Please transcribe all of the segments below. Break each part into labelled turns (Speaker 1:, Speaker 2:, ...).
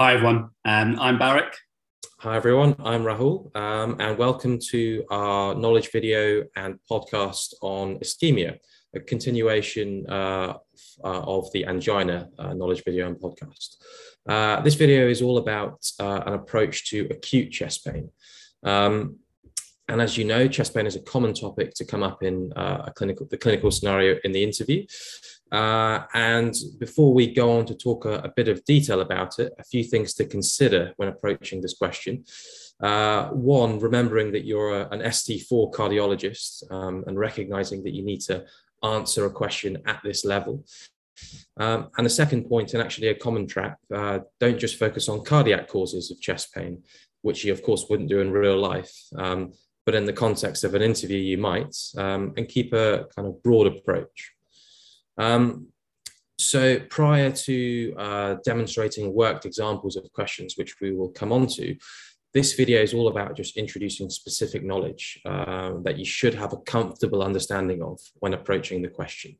Speaker 1: Hi, everyone. Um, I'm Barak.
Speaker 2: Hi, everyone. I'm Rahul, um, and welcome to our knowledge video and podcast on ischemia, a continuation uh, uh, of the angina uh, knowledge video and podcast. Uh, this video is all about uh, an approach to acute chest pain. Um, and as you know, chest pain is a common topic to come up in uh, a clinical, the clinical scenario in the interview. Uh, and before we go on to talk a, a, bit of detail about it, a few things to consider when approaching this question. Uh, one, remembering that you're a, an ST4 cardiologist um, and recognizing that you need to answer a question at this level. Um, and the second point, and actually a common trap, uh, don't just focus on cardiac causes of chest pain, which you, of course, wouldn't do in real life. Um, but in the context of an interview, you might, um, and keep a kind of broad approach. Um, so prior to uh, demonstrating worked examples of questions, which we will come on to, this video is all about just introducing specific knowledge uh, that you should have a comfortable understanding of when approaching the question.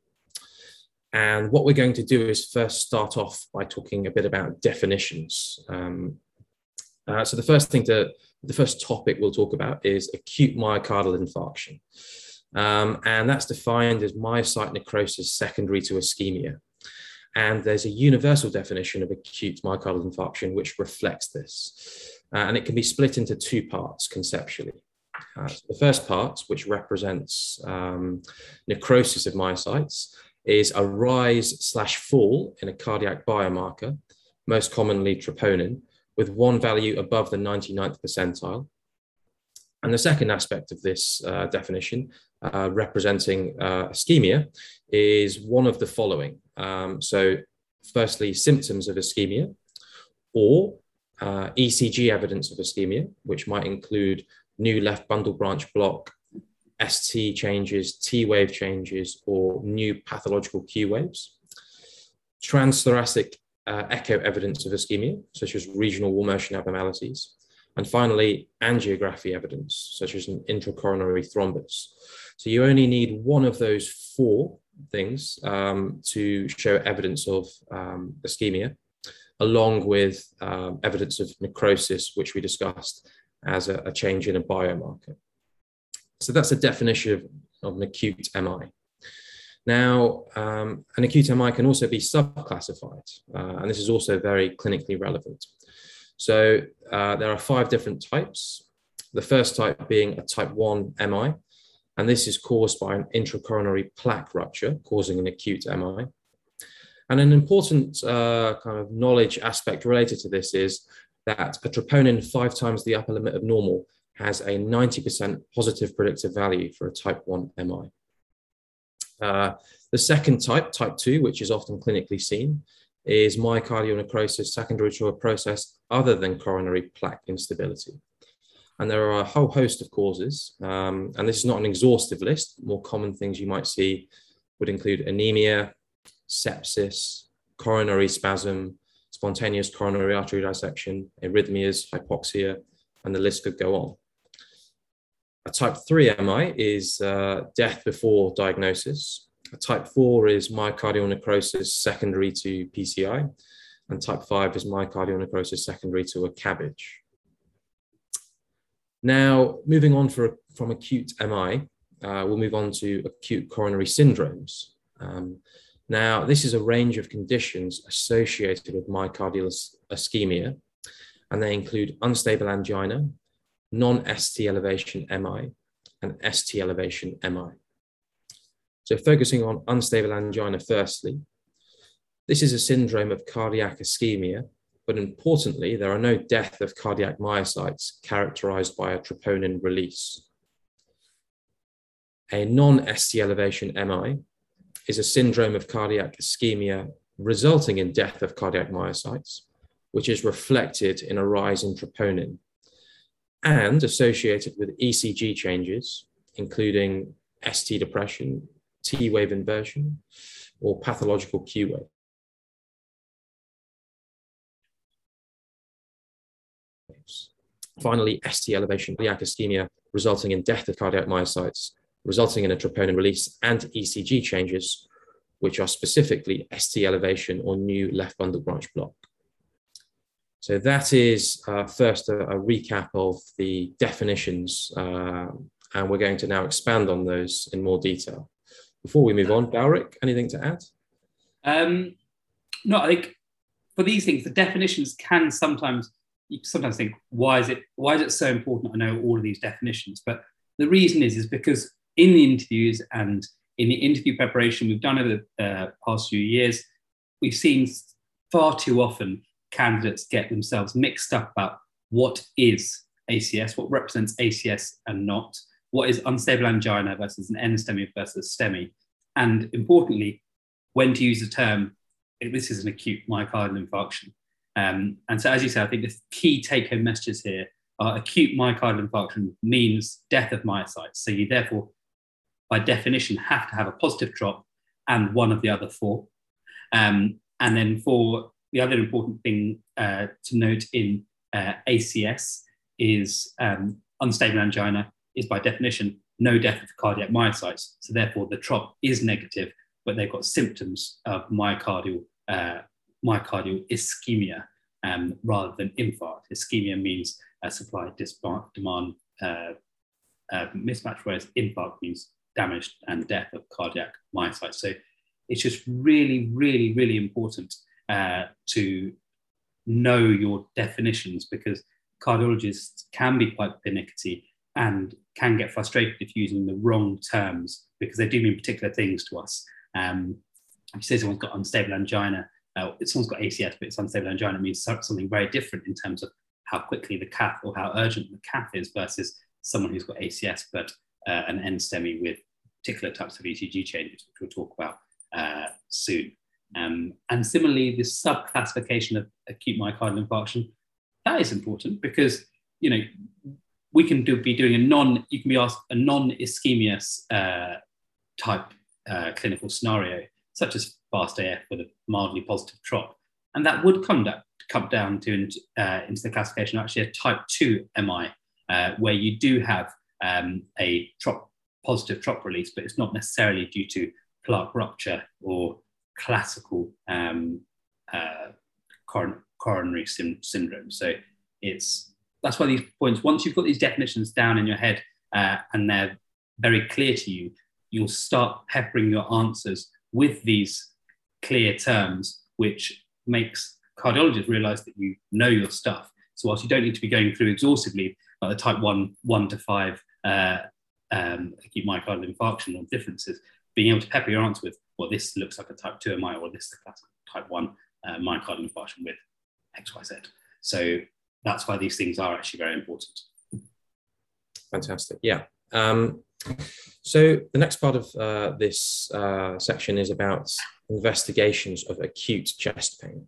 Speaker 2: And what we're going to do is first start off by talking a bit about definitions. Um, uh, so the first thing to the first topic we'll talk about is acute myocardial infarction. Um, and that's defined as myocyte necrosis secondary to ischemia. And there's a universal definition of acute myocardial infarction which reflects this. Uh, and it can be split into two parts conceptually. Uh, so the first part, which represents um, necrosis of myocytes, is a rise slash fall in a cardiac biomarker, most commonly troponin, with one value above the 99th percentile. And the second aspect of this uh, definition, uh, representing uh, ischemia, is one of the following. Um, so, firstly, symptoms of ischemia, or uh, ECG evidence of ischemia, which might include new left bundle branch block, ST changes, T wave changes, or new pathological Q waves. Transthoracic uh, echo evidence of ischemia, such as regional wall motion abnormalities, and finally, angiography evidence, such as an intracoronary thrombus. So you only need one of those four things um, to show evidence of um, ischemia, along with um, evidence of necrosis, which we discussed as a, a, change in a biomarker. So that's a definition of, of an acute MI. Now, um, an acute MI can also be subclassified, uh, and this is also very clinically relevant. So uh, there are five different types. The first type being a type 1 MI, and this is caused by an intracoronary plaque rupture, causing an acute MI. And an important uh, kind of knowledge aspect related to this is that a troponin five times the upper limit of normal has a 90% positive predictive value for a type 1 MI. Uh, the second type, type 2, which is often clinically seen, is myocardial necrosis secondary to a process other than coronary plaque instability. And there are a whole host of causes, um, and this is not an exhaustive list. More common things you might see would include anemia, sepsis, coronary spasm, spontaneous coronary artery dissection, arrhythmias, hypoxia, and the list could go on. A type 3 MI is uh, death before diagnosis. Type 4 is myocardial necrosis secondary to PCI. And type 5 is myocardial necrosis secondary to a CABG. Now, moving on for, from acute MI, uh, we'll move on to acute coronary syndromes. Um, now, this is a range of conditions associated with myocardial ischemia, and they include unstable angina, non-ST elevation MI, and ST elevation MI. So focusing on unstable angina firstly, this is a syndrome of cardiac ischemia, but importantly, there are no death of cardiac myocytes characterized by a troponin release. A non-ST elevation MI is a syndrome of cardiac ischemia resulting in death of cardiac myocytes, which is reflected in a rise in troponin, and associated with ECG changes, including ST depression, T wave inversion, or pathological Q wave. Finally, ST elevation, cardiac ischemia, resulting in death of cardiac myocytes, resulting in a troponin release and ECG changes, which are specifically ST elevation or new left bundle branch block. So that is uh, first a, a, recap of the definitions, uh, and we're going to now expand on those in more detail. Before we move on, Baurik, anything to add?
Speaker 1: Um, no, I think for these things, the definitions can sometimes you sometimes think, why is it why is it so important? I know all of these definitions, but the reason is is because in the interviews and in the interview preparation we've done over the uh, past few years, we've seen far too often candidates get themselves mixed up about what is ACS, what represents ACS and not, what is unstable angina versus an NSTEMI versus STEMI, and importantly, when to use the term, this is an acute myocardial infarction. Um, and so, as you say, I think the key take home messages here are acute myocardial infarction means death of myocytes. So, you therefore, by definition, have to have a positive trop and one of the other four. Um, and then, for the other important thing uh, to note in uh, ACS is um, unstable angina is by definition no death of cardiac myocytes. So therefore the trop is negative, but they've got symptoms of myocardial, uh, myocardial ischemia um, rather than infarct. Ischemia means uh, supply demand uh, uh, mismatch, whereas infarct means damage and death of cardiac myocytes. So it's just really, really, really important uh, to know your definitions because cardiologists can be quite pernickety and can get frustrated if using the wrong terms because they do mean particular things to us. Um, if you say someone's got unstable angina, uh, someone's got ACS, but it's unstable angina, means something very different in terms of how quickly the cath or how urgent the cath is versus someone who's got ACS, but uh, an NSTEMI with particular types of ECG changes, which we'll talk about uh, soon. Um, and similarly, this subclassification of acute myocardial infarction, that is important because, you know, we can do, be doing a non, you can be asked a non-ischemia uh, type uh, clinical scenario, such as fast AF with a mildly positive trop. And that would come, down, come down to uh, into the classification actually a type 2 MI, uh, where you do have um, a trop, positive trop release, but it's not necessarily due to plaque rupture or classical um, uh, coron- coronary syndrome. So it's that's why these points, once you've got these definitions down in your head uh, and they're very clear to you, you'll start peppering your answers with these clear terms, which makes cardiologists realize that you know your stuff. So whilst you don't need to be going through exhaustively like the type one, one to five uh, um, acute myocardial infarction or differences, being able to pepper your answer with well, this looks like a type 2 MI, or this is a classic type 1 uh, myocardial infarction with XYZ. So that's why these things are actually very important.
Speaker 2: Fantastic. Yeah. Um, so the next part of uh, this uh, section is about investigations of acute chest pain.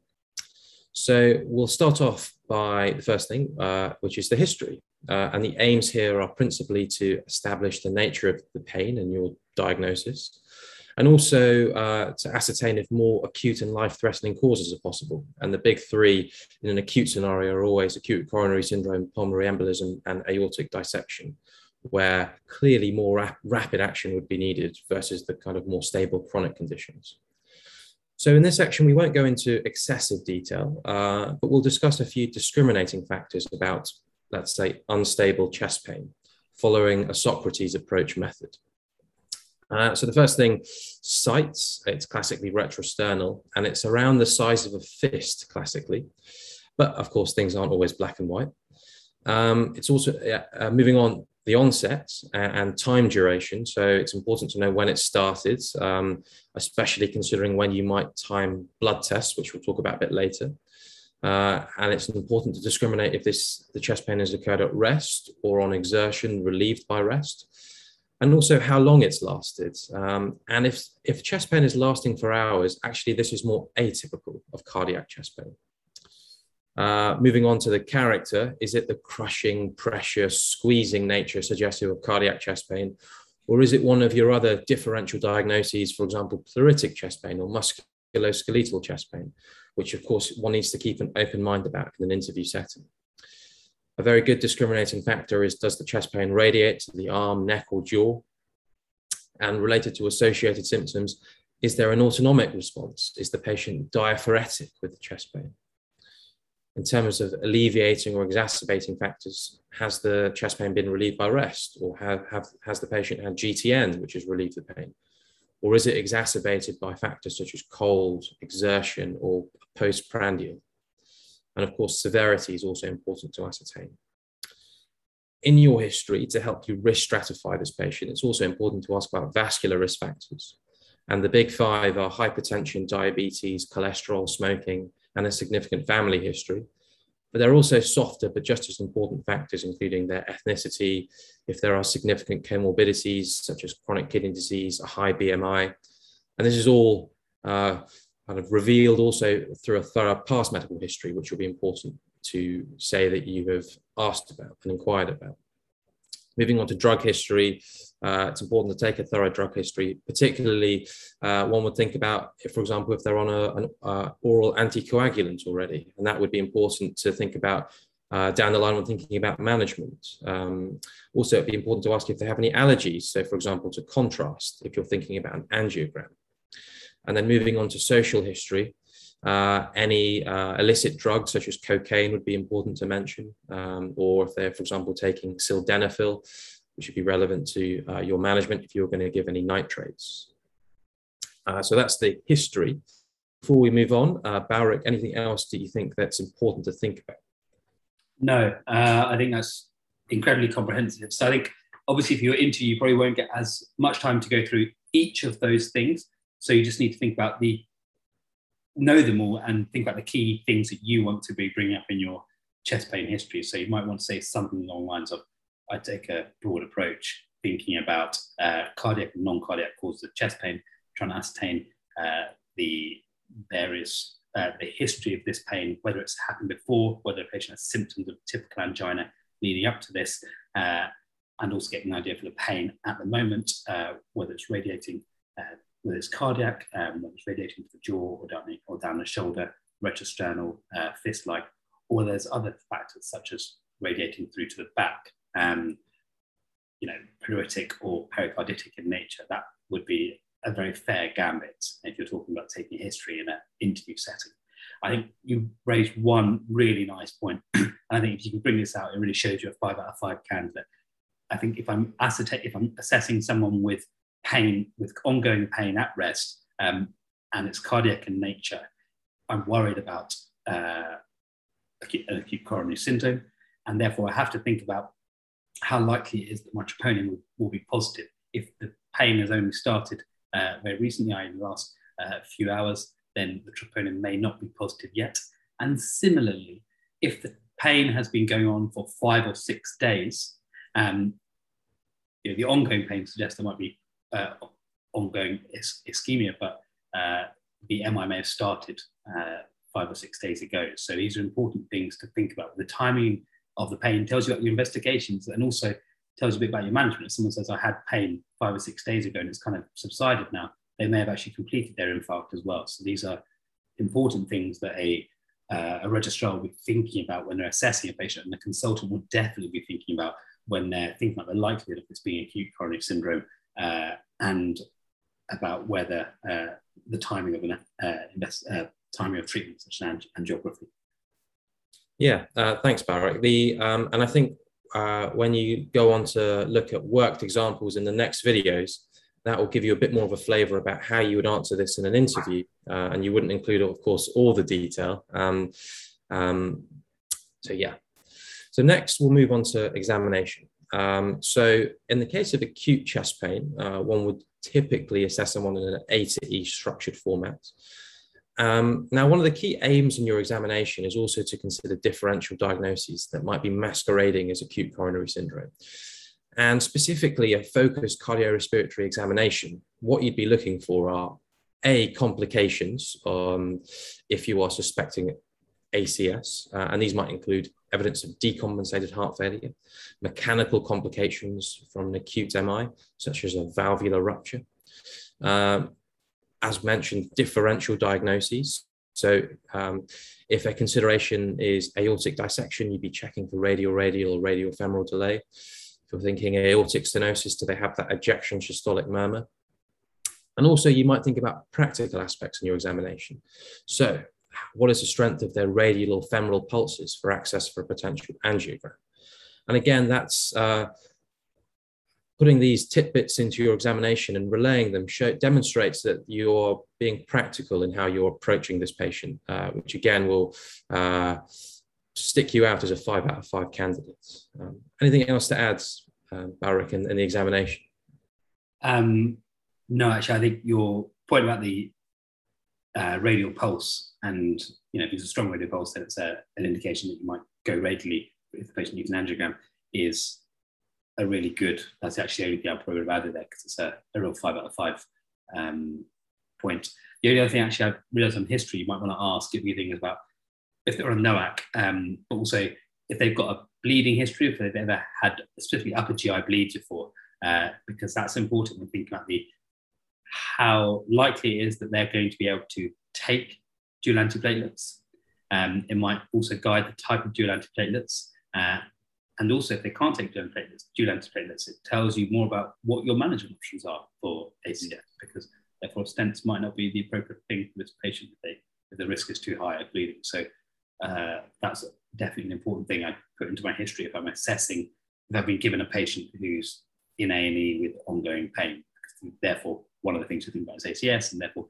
Speaker 2: So we'll start off by the first thing, uh, which is the history. Uh, and the aims here are principally to establish the nature of the pain and your diagnosis, and also uh, to ascertain if more acute and life-threatening causes are possible. And the big three in an acute scenario are always acute coronary syndrome, pulmonary embolism, and aortic dissection, where clearly more rap rapid action would be needed versus the kind of more stable chronic conditions. So in this section, we won't go into excessive detail, uh, but we'll discuss a few discriminating factors about, let's say, unstable chest pain, following a Socrates approach method. Uh, so the first thing, sites, it's classically retrosternal, and it's around the size of a fist classically. But of course, things aren't always black and white. Um, it's also uh, moving on the onset and time duration. So it's important to know when it started, um, especially considering when you might time blood tests, which we'll talk about a bit later. Uh, and it's important to discriminate if this the chest pain has occurred at rest or on exertion relieved by rest and also how long it's lasted. Um, and if, if chest pain is lasting for hours, actually, this is more atypical of cardiac chest pain. Uh, moving on to the character, is it the crushing, pressure, squeezing nature suggestive of cardiac chest pain? Or is it one of your other differential diagnoses, for example, pleuritic chest pain or musculoskeletal chest pain, which of course one needs to keep an open mind about in an interview setting. A very good discriminating factor is does the chest pain radiate to the arm, neck, or jaw? And related to associated symptoms, is there an autonomic response? Is the patient diaphoretic with the chest pain? in terms of alleviating or exacerbating factors, has the chest pain been relieved by rest or have, have, has the patient had GTN, which has relieved the pain? Or is it exacerbated by factors such as cold, exertion, or postprandial? And of course, severity is also important to ascertain. In your history, to help you risk stratify this patient, it's also important to ask about vascular risk factors. And the big five are hypertension, diabetes, cholesterol, smoking, and a significant family history. But there are also softer but just as important factors, including their ethnicity, if there are significant comorbidities such as chronic kidney disease, a high BMI. And this is all uh, kind of revealed also through a thorough past medical history, which will be important to say that you have asked about and inquired about. Moving on to drug history, uh, it's important to take a thorough drug history, particularly uh, one would think about, if, for example, if they're on a, an uh, oral anticoagulant already, and that would be important to think about uh, down the line when thinking about management. Um, also, it'd be important to ask if they have any allergies. So, for example, to contrast, if you're thinking about an angiogram. And then moving on to social history, uh, any uh, illicit drugs such as cocaine would be important to mention, um, or if they're, for example, taking sildenafil, which would be relevant to uh, your management if you're going to give any nitrates. Uh, so that's the history. Before we move on, uh, anything else do you think that's important to think about?
Speaker 1: No, uh, I think that's incredibly comprehensive. So I think obviously if you're into, you probably won't get as much time to go through each of those things. So you just need to think about the know them all and think about the key things that you want to be bringing up in your chest pain history. So you might want to say something along the lines of, I take a broad approach, thinking about uh, cardiac and non-cardiac causes of chest pain, trying to ascertain uh, the various uh, the history of this pain, whether it's happened before, whether a patient has symptoms of typical angina leading up to this, uh, and also getting an idea for the pain at the moment, uh, whether it's radiating uh, whether it's cardiac, um, whether it's radiating to the jaw or down the, or down the shoulder, retrosternal, uh, fist-like, or there's other factors such as radiating through to the back, um, you know, pleuritic or pericarditic in nature. That would be a very fair gambit if you're talking about taking history in an interview setting. I think you raised one really nice point. and I think if you can bring this out, it really shows you a five out of five candidate. I think if I'm if I'm assessing someone with pain, with ongoing pain at rest, um, and it's cardiac in nature, I'm worried about uh, acute, acute, coronary syndrome, and therefore I have to think about how likely it is that my troponin will, will be positive. If the pain has only started uh, very recently, in the last uh, few hours, then the troponin may not be positive yet. And similarly, if the pain has been going on for five or six days, um, you know, the ongoing pain suggests there might be uh, ongoing is- ischemia, but uh, the MI may have started uh, five or six days ago. So these are important things to think about. The timing of the pain tells you about your investigations and also tells you a bit about your management. If someone says, I had pain five or six days ago and it's kind of subsided now, they may have actually completed their infarct as well. So these are important things that a, uh, a registrar will be thinking about when they're assessing a patient, and the consultant will definitely be thinking about when they're thinking about the likelihood of this being acute coronary syndrome uh, and about whether uh, the timing of an uh, invest, timing of treatment such as angiography.
Speaker 2: Yeah, thanks, Baurik. The um, and I think when you go on to look at worked examples in the next videos, that will give you a bit more of a flavor about how you would answer this in an interview. Uh, and you wouldn't include, of course, all the detail. Um, um, so, yeah. So, next, we'll move on to examination. Um, so in the case of acute chest pain, uh, one would typically assess someone in an A to E structured format. Um, now, one of the key aims in your examination is also to consider differential diagnoses that might be masquerading as acute coronary syndrome. And specifically, a focused cardiorespiratory examination, what you'd be looking for are A, complications um, if you are suspecting ACS, uh, and these might include evidence of decompensated heart failure, mechanical complications from an acute MI, such as a valvular rupture. Um, as mentioned, differential diagnoses. So, um, if a consideration is aortic dissection, you'd be checking for radial radial or radial femoral delay. If you're thinking aortic stenosis, do they have that ejection systolic murmur? And also, you might think about practical aspects in your examination. So, what is the strength of their radial or femoral pulses for access for a potential angiogram. And again, that's uh, putting these tidbits into your examination and relaying them show, demonstrates that you're being practical in how you're approaching this patient, uh, which again will uh, stick you out as a five out of five candidate. Um, anything else to add, uh, Barak, in, in, the examination?
Speaker 1: Um, no, actually, I think your point about the uh, radial pulse and you know if it's a strong radial pulse, then it's a, an indication that you might go radially if the patient needs an angiogram is a really good. That's actually the only thing I'll probably add there because it's a, a, real five out of five um, point. The only other thing actually I've realised on history you might want to ask if you think about if they're on NOAC, um, but also if they've got a bleeding history, if they've ever had specifically upper GI bleeds before, uh, because that's important when thinking about the how likely it is that they're going to be able to take dual antiplatelets. Um, it might also guide the type of dual antiplatelets uh, and also, if they can't take dual antiplatelets, dual antiplatelets, it tells you more about what your management options are for ACS, because therefore stents might not be the appropriate thing for this patient if, they, if the risk is too high of bleeding. So uh, that's definitely an important thing I put into my history if I'm assessing if I've been given a patient who's in A&E with ongoing pain. Therefore, one of the things to think about is ACS, and therefore,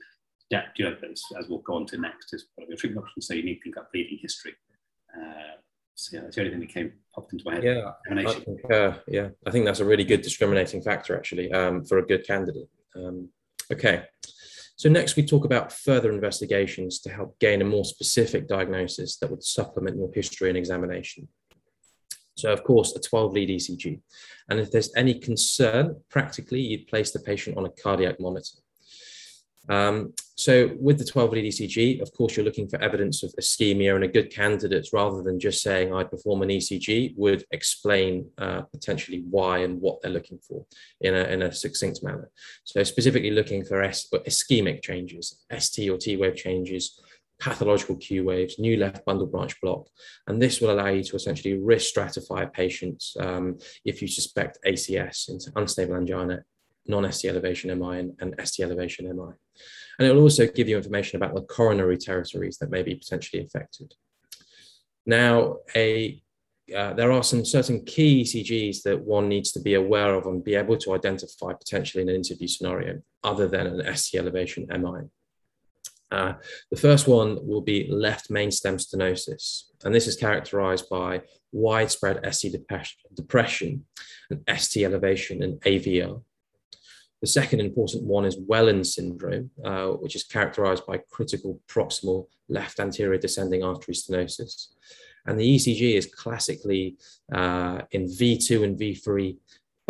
Speaker 1: dual antiplatelets, as we'll go on to next, is part of your treatment options. So you need to think about bleeding history. Uh, so yeah, that's the only thing that came popped into my head.
Speaker 2: Yeah, I think, uh, yeah, I think that's a really good discriminating factor actually um, for a good candidate. Um, okay, so next we talk about further investigations to help gain a more specific diagnosis that would supplement your history and examination. So of course, a 12 lead ECG. And if there's any concern, practically you'd place the patient on a cardiac monitor. Um, so with the 12 lead ECG, of course, you're looking for evidence of ischemia and a good candidate rather than just saying I perform an ECG would explain uh, potentially why and what they're looking for in a, in a succinct manner. So specifically looking for ischemic changes, ST or T wave changes, pathological Q waves, new left bundle branch block. And this will allow you to essentially risk stratify patients um, if you suspect ACS into unstable angina non-ST elevation MI and, and ST elevation MI. And it will also give you information about the coronary territories that may be potentially affected. Now, a uh, there are some certain key ECGs that one needs to be aware of and be able to identify potentially in an interview scenario other than an ST elevation MI. Uh, the first one will be left main stem stenosis, and this is characterized by widespread ST depression and ST elevation and AVL. The second important one is Wellens syndrome, uh, which is characterized by critical proximal left anterior descending artery stenosis. And the ECG is classically uh, in V2 and V3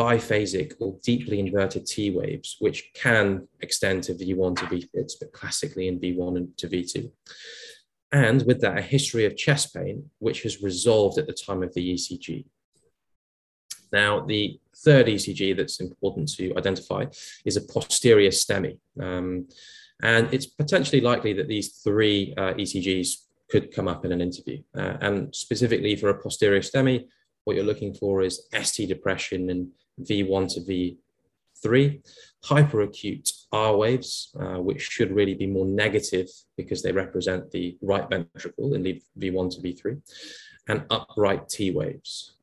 Speaker 2: biphasic or deeply inverted T waves, which can extend to V1 to V6, but classically in V1 and to V2. And with that, a history of chest pain, which has resolved at the time of the ECG. Now, the third ECG that's important to identify is a posterior STEMI. Um, and it's potentially likely that these three uh, ECGs could come up in an interview. Uh, and specifically for a posterior STEMI, what you're looking for is ST depression in V1 to V3, hyperacute R waves, uh, which should really be more negative because they represent the right ventricle in the V1 to V3, and upright T waves.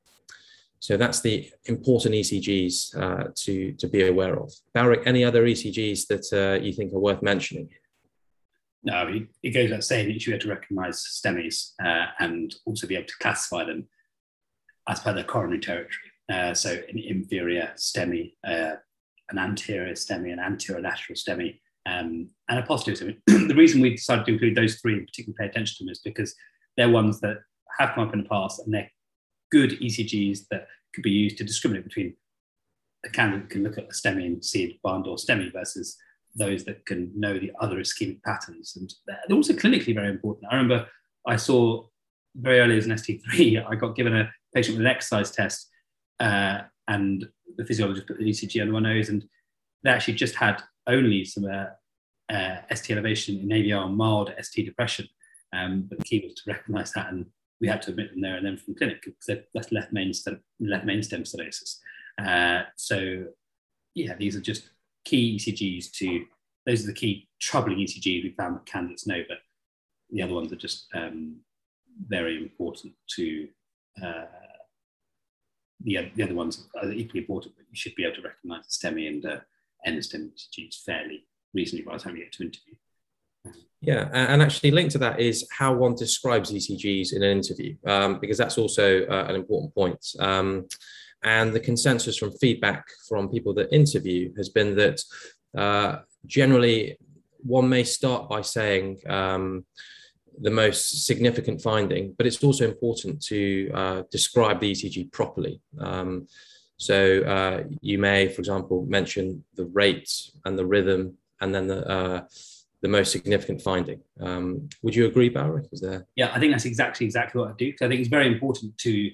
Speaker 2: So that's the important ECGs uh, to, to be aware of. Barak, any other ECGs that uh, you think are worth mentioning?
Speaker 1: No, it, goes without saying that you able to recognize STEMIs uh, and also be able to classify them as per their coronary territory. Uh, so an inferior STEMI, uh, an anterior STEMI, an anterior lateral STEMI, um, and a posterior STEMI. the reason we decided to include those three and particularly pay attention to them is because they're ones that have come up in the past and they're good ECGs that could be used to discriminate between a candidate can look at a STEMI and see it barn or STEMI versus those that can know the other ischemic patterns. And they're also clinically very important. I remember I saw very early as an ST3, I got given a patient with an exercise test uh, and the physiologist put the ECG under one nose, and they actually just had only some uh, uh, ST elevation in AVR mild ST depression. Um, but the key was to recognize that and we had to admit them there and then from clinic because that's left main stem, left main stem stenosis. Uh, so yeah, these are just key ECGs to those are the key troubling ECGs we found that candidates know. But the other ones are just um, very important to uh, the, the other ones are equally important, but you should be able to recognize STEMI and uh, NSTEM ECGs fairly reasonably by the time you get to interview.
Speaker 2: Yeah, and actually linked to that is how one describes ECGs in an interview, um, because that's also uh, an important point. Um, and the consensus from feedback from people that interview has been that uh, generally one may start by saying um, the most significant finding, but it's also important to uh, describe the ECG properly. Um, so uh, you may, for example, mention the rate and the rhythm, and then the uh, the most significant finding. Um, would you agree, Barry? Is there?
Speaker 1: Yeah, I think that's exactly exactly what I do. I think it's very important to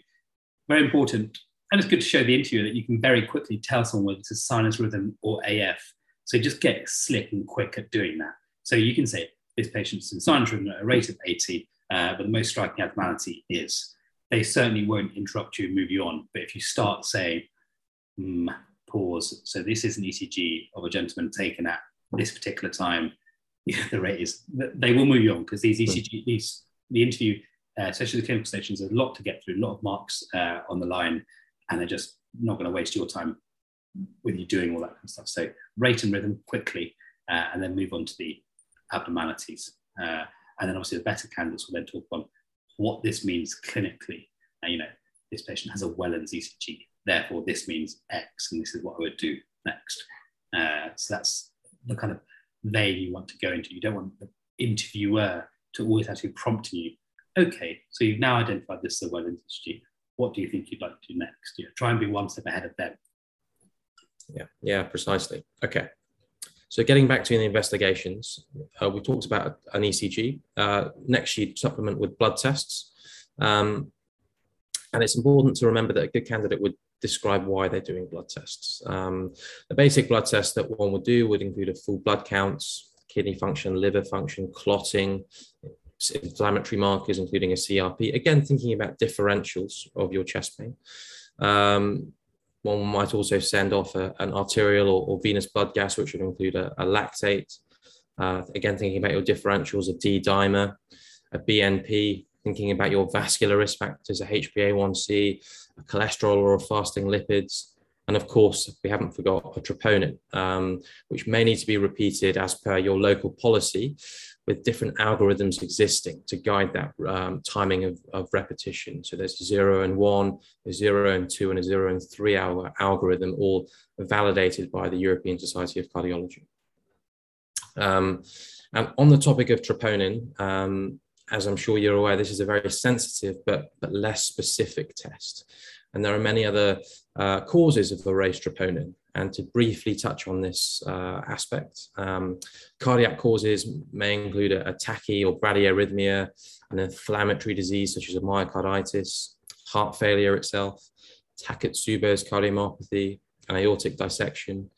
Speaker 1: very important, and it's good to show the interviewer that you can very quickly tell someone whether it's a sinus rhythm or AF. So just get slick and quick at doing that. So you can say this patient's in rhythm at a rate of 80, uh, but the most striking abnormality is. They certainly won't interrupt you and move you on. But if you start saying, mm, pause, so this is an ECG of a gentleman taken at this particular time, yeah, the rate is, they will move you on because these ECG, these, the interview, uh, especially the clinical stations, there's a lot to get through, a lot of marks uh, on the line, and they're just not going to waste your time with you doing all that kind of stuff. So rate and rhythm quickly, uh, and then move on to the abnormalities. Uh, and then obviously the better candidates will then talk on what this means clinically. Now, you know, this patient has a Wellens ECG, therefore this means X, and this is what I would do next. Uh, so that's the kind of vein you want to go into. You don't want the interviewer to always have to be prompting you. Okay, so you've now identified this as a Wellens ECG. What do you think you'd like to do next? You know, try and be one step ahead of them.
Speaker 2: Yeah, yeah, precisely. Okay. So getting back to the investigations, uh, we talked about an ECG. Uh, next, you'd supplement with blood tests. Um, and it's important to remember that a good candidate would describe why they're doing blood tests. Um, the basic blood tests that one would do would include a full blood counts, kidney function, liver function, clotting, inflammatory markers, including a CRP. Again, thinking about differentials of your chest pain. Um, one might also send off a, an arterial or, or, venous blood gas, which would include a, a lactate. Uh, again, thinking about your differentials, a D dimer, a BNP, thinking about your vascular risk factors, a HbA1c, a cholesterol or a fasting lipids. And of course, we haven't forgot a troponin, um, which may need to be repeated as per your local policy with different algorithms existing to guide that um, timing of, of, repetition. So there's zero and one, a zero and two, and a zero and three hour algorithm, all validated by the European Society of Cardiology. Um, and on the topic of troponin, um, as I'm sure you're aware, this is a very sensitive but, but less specific test. And there are many other uh, causes of the raised troponin. And to briefly touch on this uh, aspect, um, cardiac causes may include a, a tachy or bradyarrhythmia, an inflammatory disease such as a myocarditis, heart failure itself, Takotsubo's cardiomyopathy, aortic dissection,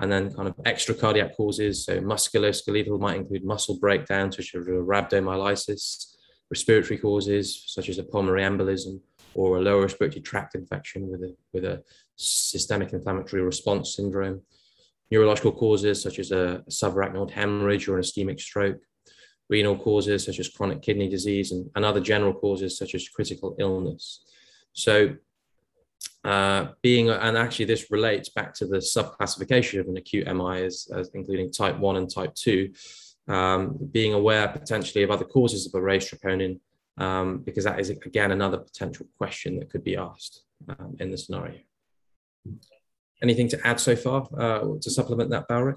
Speaker 2: and then kind of extra cardiac causes. So musculoskeletal might include muscle breakdown, such as rhabdomyolysis, respiratory causes, such as a pulmonary embolism, or a lower respiratory tract infection with a, with a systemic inflammatory response syndrome. Neurological causes, such as a subarachnoid hemorrhage or an ischemic stroke. Renal causes, such as chronic kidney disease, and, and other general causes, such as critical illness. So uh, being, and actually this relates back to the subclassification of an acute MI as, as including type 1 and type 2, um, being aware potentially of other causes of a raised troponin, um, because that is, again, another potential question that could be asked um, in the scenario. Anything to add so far uh, to supplement that, Balric?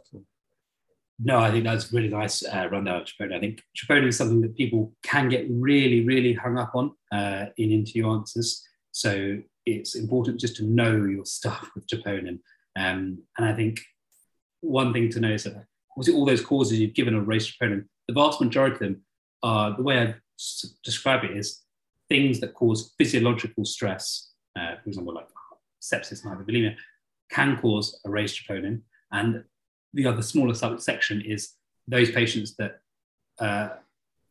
Speaker 1: No, I think that's a really nice uh, rundown of troponin. I think troponin is something that people can get really, really hung up on uh, in interview answers. So it's important just to know your stuff with troponin. Um, and I think one thing to know is that it all those causes you've given a raised troponin, the vast majority of them are the way I describe it is things that cause physiological stress, uh, for example, like sepsis and hypovolemia, can cause a raised troponin. And the other smaller subsection is those patients that, uh,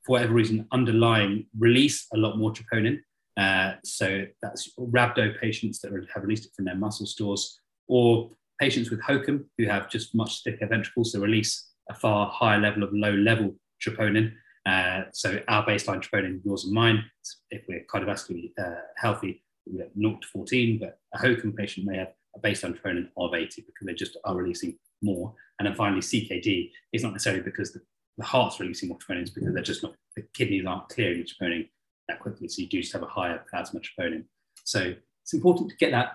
Speaker 1: for whatever reason, underlying release a lot more troponin. Uh, so that's rhabdo patients that have released it from their muscle stores, or patients with HOCM who have just much thicker ventricles, so release a far higher level of low level troponin. Uh, so our baseline troponin, yours and mine, if we're cardiovascularly uh, healthy, we have 0 to 14, but a HOCM patient may have a baseline troponin of 80 because they just are releasing more. And then finally, CKD is not necessarily because the, the heart's releasing more troponins, because they're just not, the kidneys aren't clearing the troponin that quickly. So you do just have a higher plasma troponin. So it's important to get that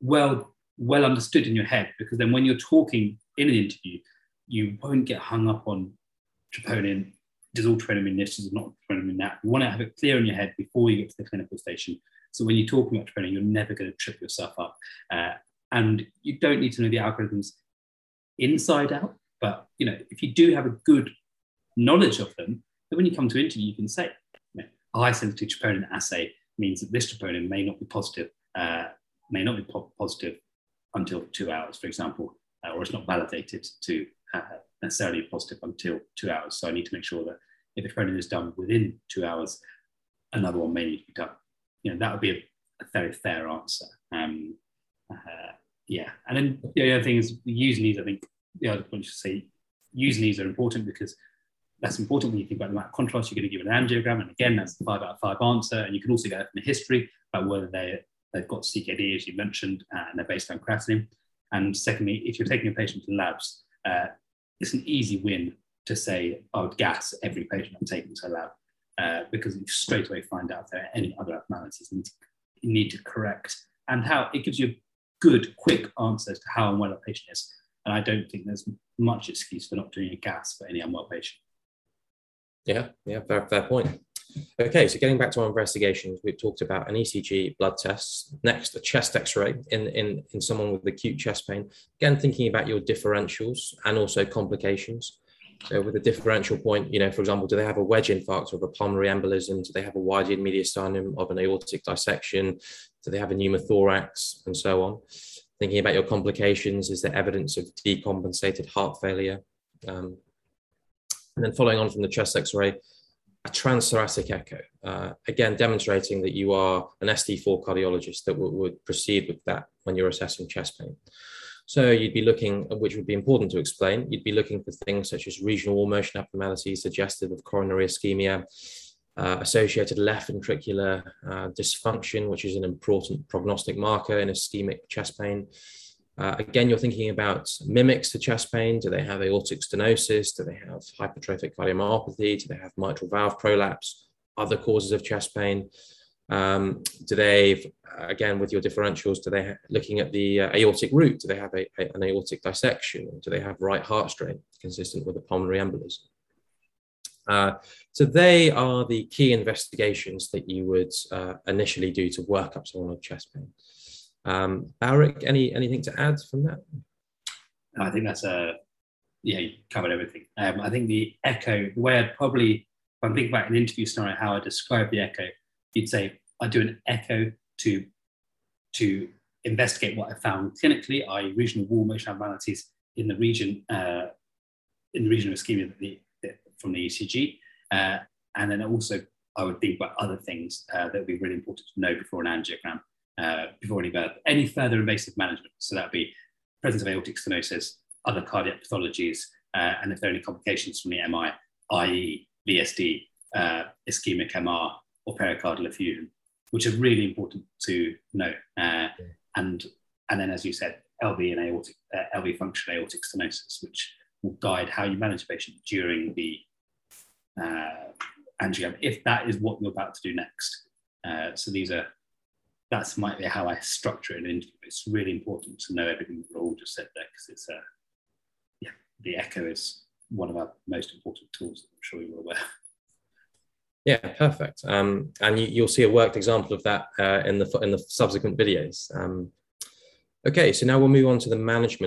Speaker 1: well well understood in your head because then when you're talking in an interview, you won't get hung up on troponin. Does all troponin mean this? Does not troponin mean that? You want to have it clear in your head before you get to the clinical station. So when you're talking about troponin, you're never going to trip yourself up. Uh, and you don't need to know the algorithms inside out. But you know, if you do have a good knowledge of them, then when you come to interview, you can say, you know, a high sensitivity troponin assay means that this troponin may not be positive, uh, may not be po- positive until two hours, for example, uh, or it's not validated to uh, necessarily be positive until two hours. So I need to make sure that if a troponin is done within two hours, another one may need to be done. You know, that would be a, a very fair answer. Um, uh, yeah, and then the other thing is U&Es. I think the other point should say U&Es are important because that's important when you think about the amount of contrast you're going to give an angiogram. And again, that's the five out of five answer. And you can also get from the history about whether they, they've got CKD, as you mentioned, uh, and they're based on creatinine. And secondly, if you're taking a patient to labs, uh, it's an easy win to say, I would gas every patient I'm taking to lab uh, because you straight away find out there are any other abnormalities you need, to, you need to correct and how it gives you a good, quick answer to how unwell a patient is. And I don't think there's much excuse for not doing a gas for any unwell patient.
Speaker 2: Yeah, yeah, fair, fair point. Okay, so getting back to our investigations, we've talked about an ECG, blood tests. Next, a chest X-ray in, in, in someone with acute chest pain. Again, thinking about your differentials and also complications. So with a differential point, you know, for example, do they have a wedge infarct or a pulmonary embolism? Do they have a widened mediastinum of an aortic dissection? Do they have a pneumothorax and so on? Thinking about your complications, is there evidence of decompensated heart failure? Um, and then following on from the chest X-ray, a transthoracic echo, uh, again demonstrating that you are an ST4 cardiologist that would proceed with that when you're assessing chest pain. So you'd be looking, which would be important to explain, you'd be looking for things such as regional wall motion abnormalities suggestive of coronary ischemia, uh, associated left ventricular uh, dysfunction, which is an important prognostic marker in ischemic chest pain, uh, again, you're thinking about mimics to chest pain. Do they have aortic stenosis? Do they have hypertrophic cardiomyopathy? Do they have mitral valve prolapse? Other causes of chest pain? Um, do they, again, with your differentials, do they looking at the uh, aortic root? Do they have a, a, an aortic dissection? Do they have right heart strain consistent with a pulmonary embolism? Uh, so they are the key investigations that you would uh, initially do to work up someone with chest pain. Um, Baric, any anything to add from that?
Speaker 1: I think that's a yeah, you covered everything. Um, I think the echo, the way I'd probably, if I'm thinking about an interview scenario, how I describe the echo, you'd say I do an echo to to investigate what I found clinically, i.e., regional wall motion abnormalities in the region uh, in the region of ischemia the, from the ECG, uh, and then also I would think about other things uh, that would be really important to know before an angiogram uh, before any further, any further invasive management. So that would be presence of aortic stenosis, other cardiac pathologies, uh, and if there are any complications from the MI, i.e. VSD, uh, ischemic MR, or pericardial effusion, which is really important to know. Uh, and, and then, as you said, LV and aortic, uh, LV functional aortic stenosis, which will guide how you manage a patient during the uh, angiogram, if that is what you're about to do next. Uh, so these are that's might be how I structure an interview. It's really important to know everything that all just said there because it's a uh, yeah, the echo is one of our most important tools. I'm sure you're aware.
Speaker 2: Yeah, perfect. Um, and you, will see a worked example of that uh, in the in the subsequent videos. Um, okay, so now we'll move on to the management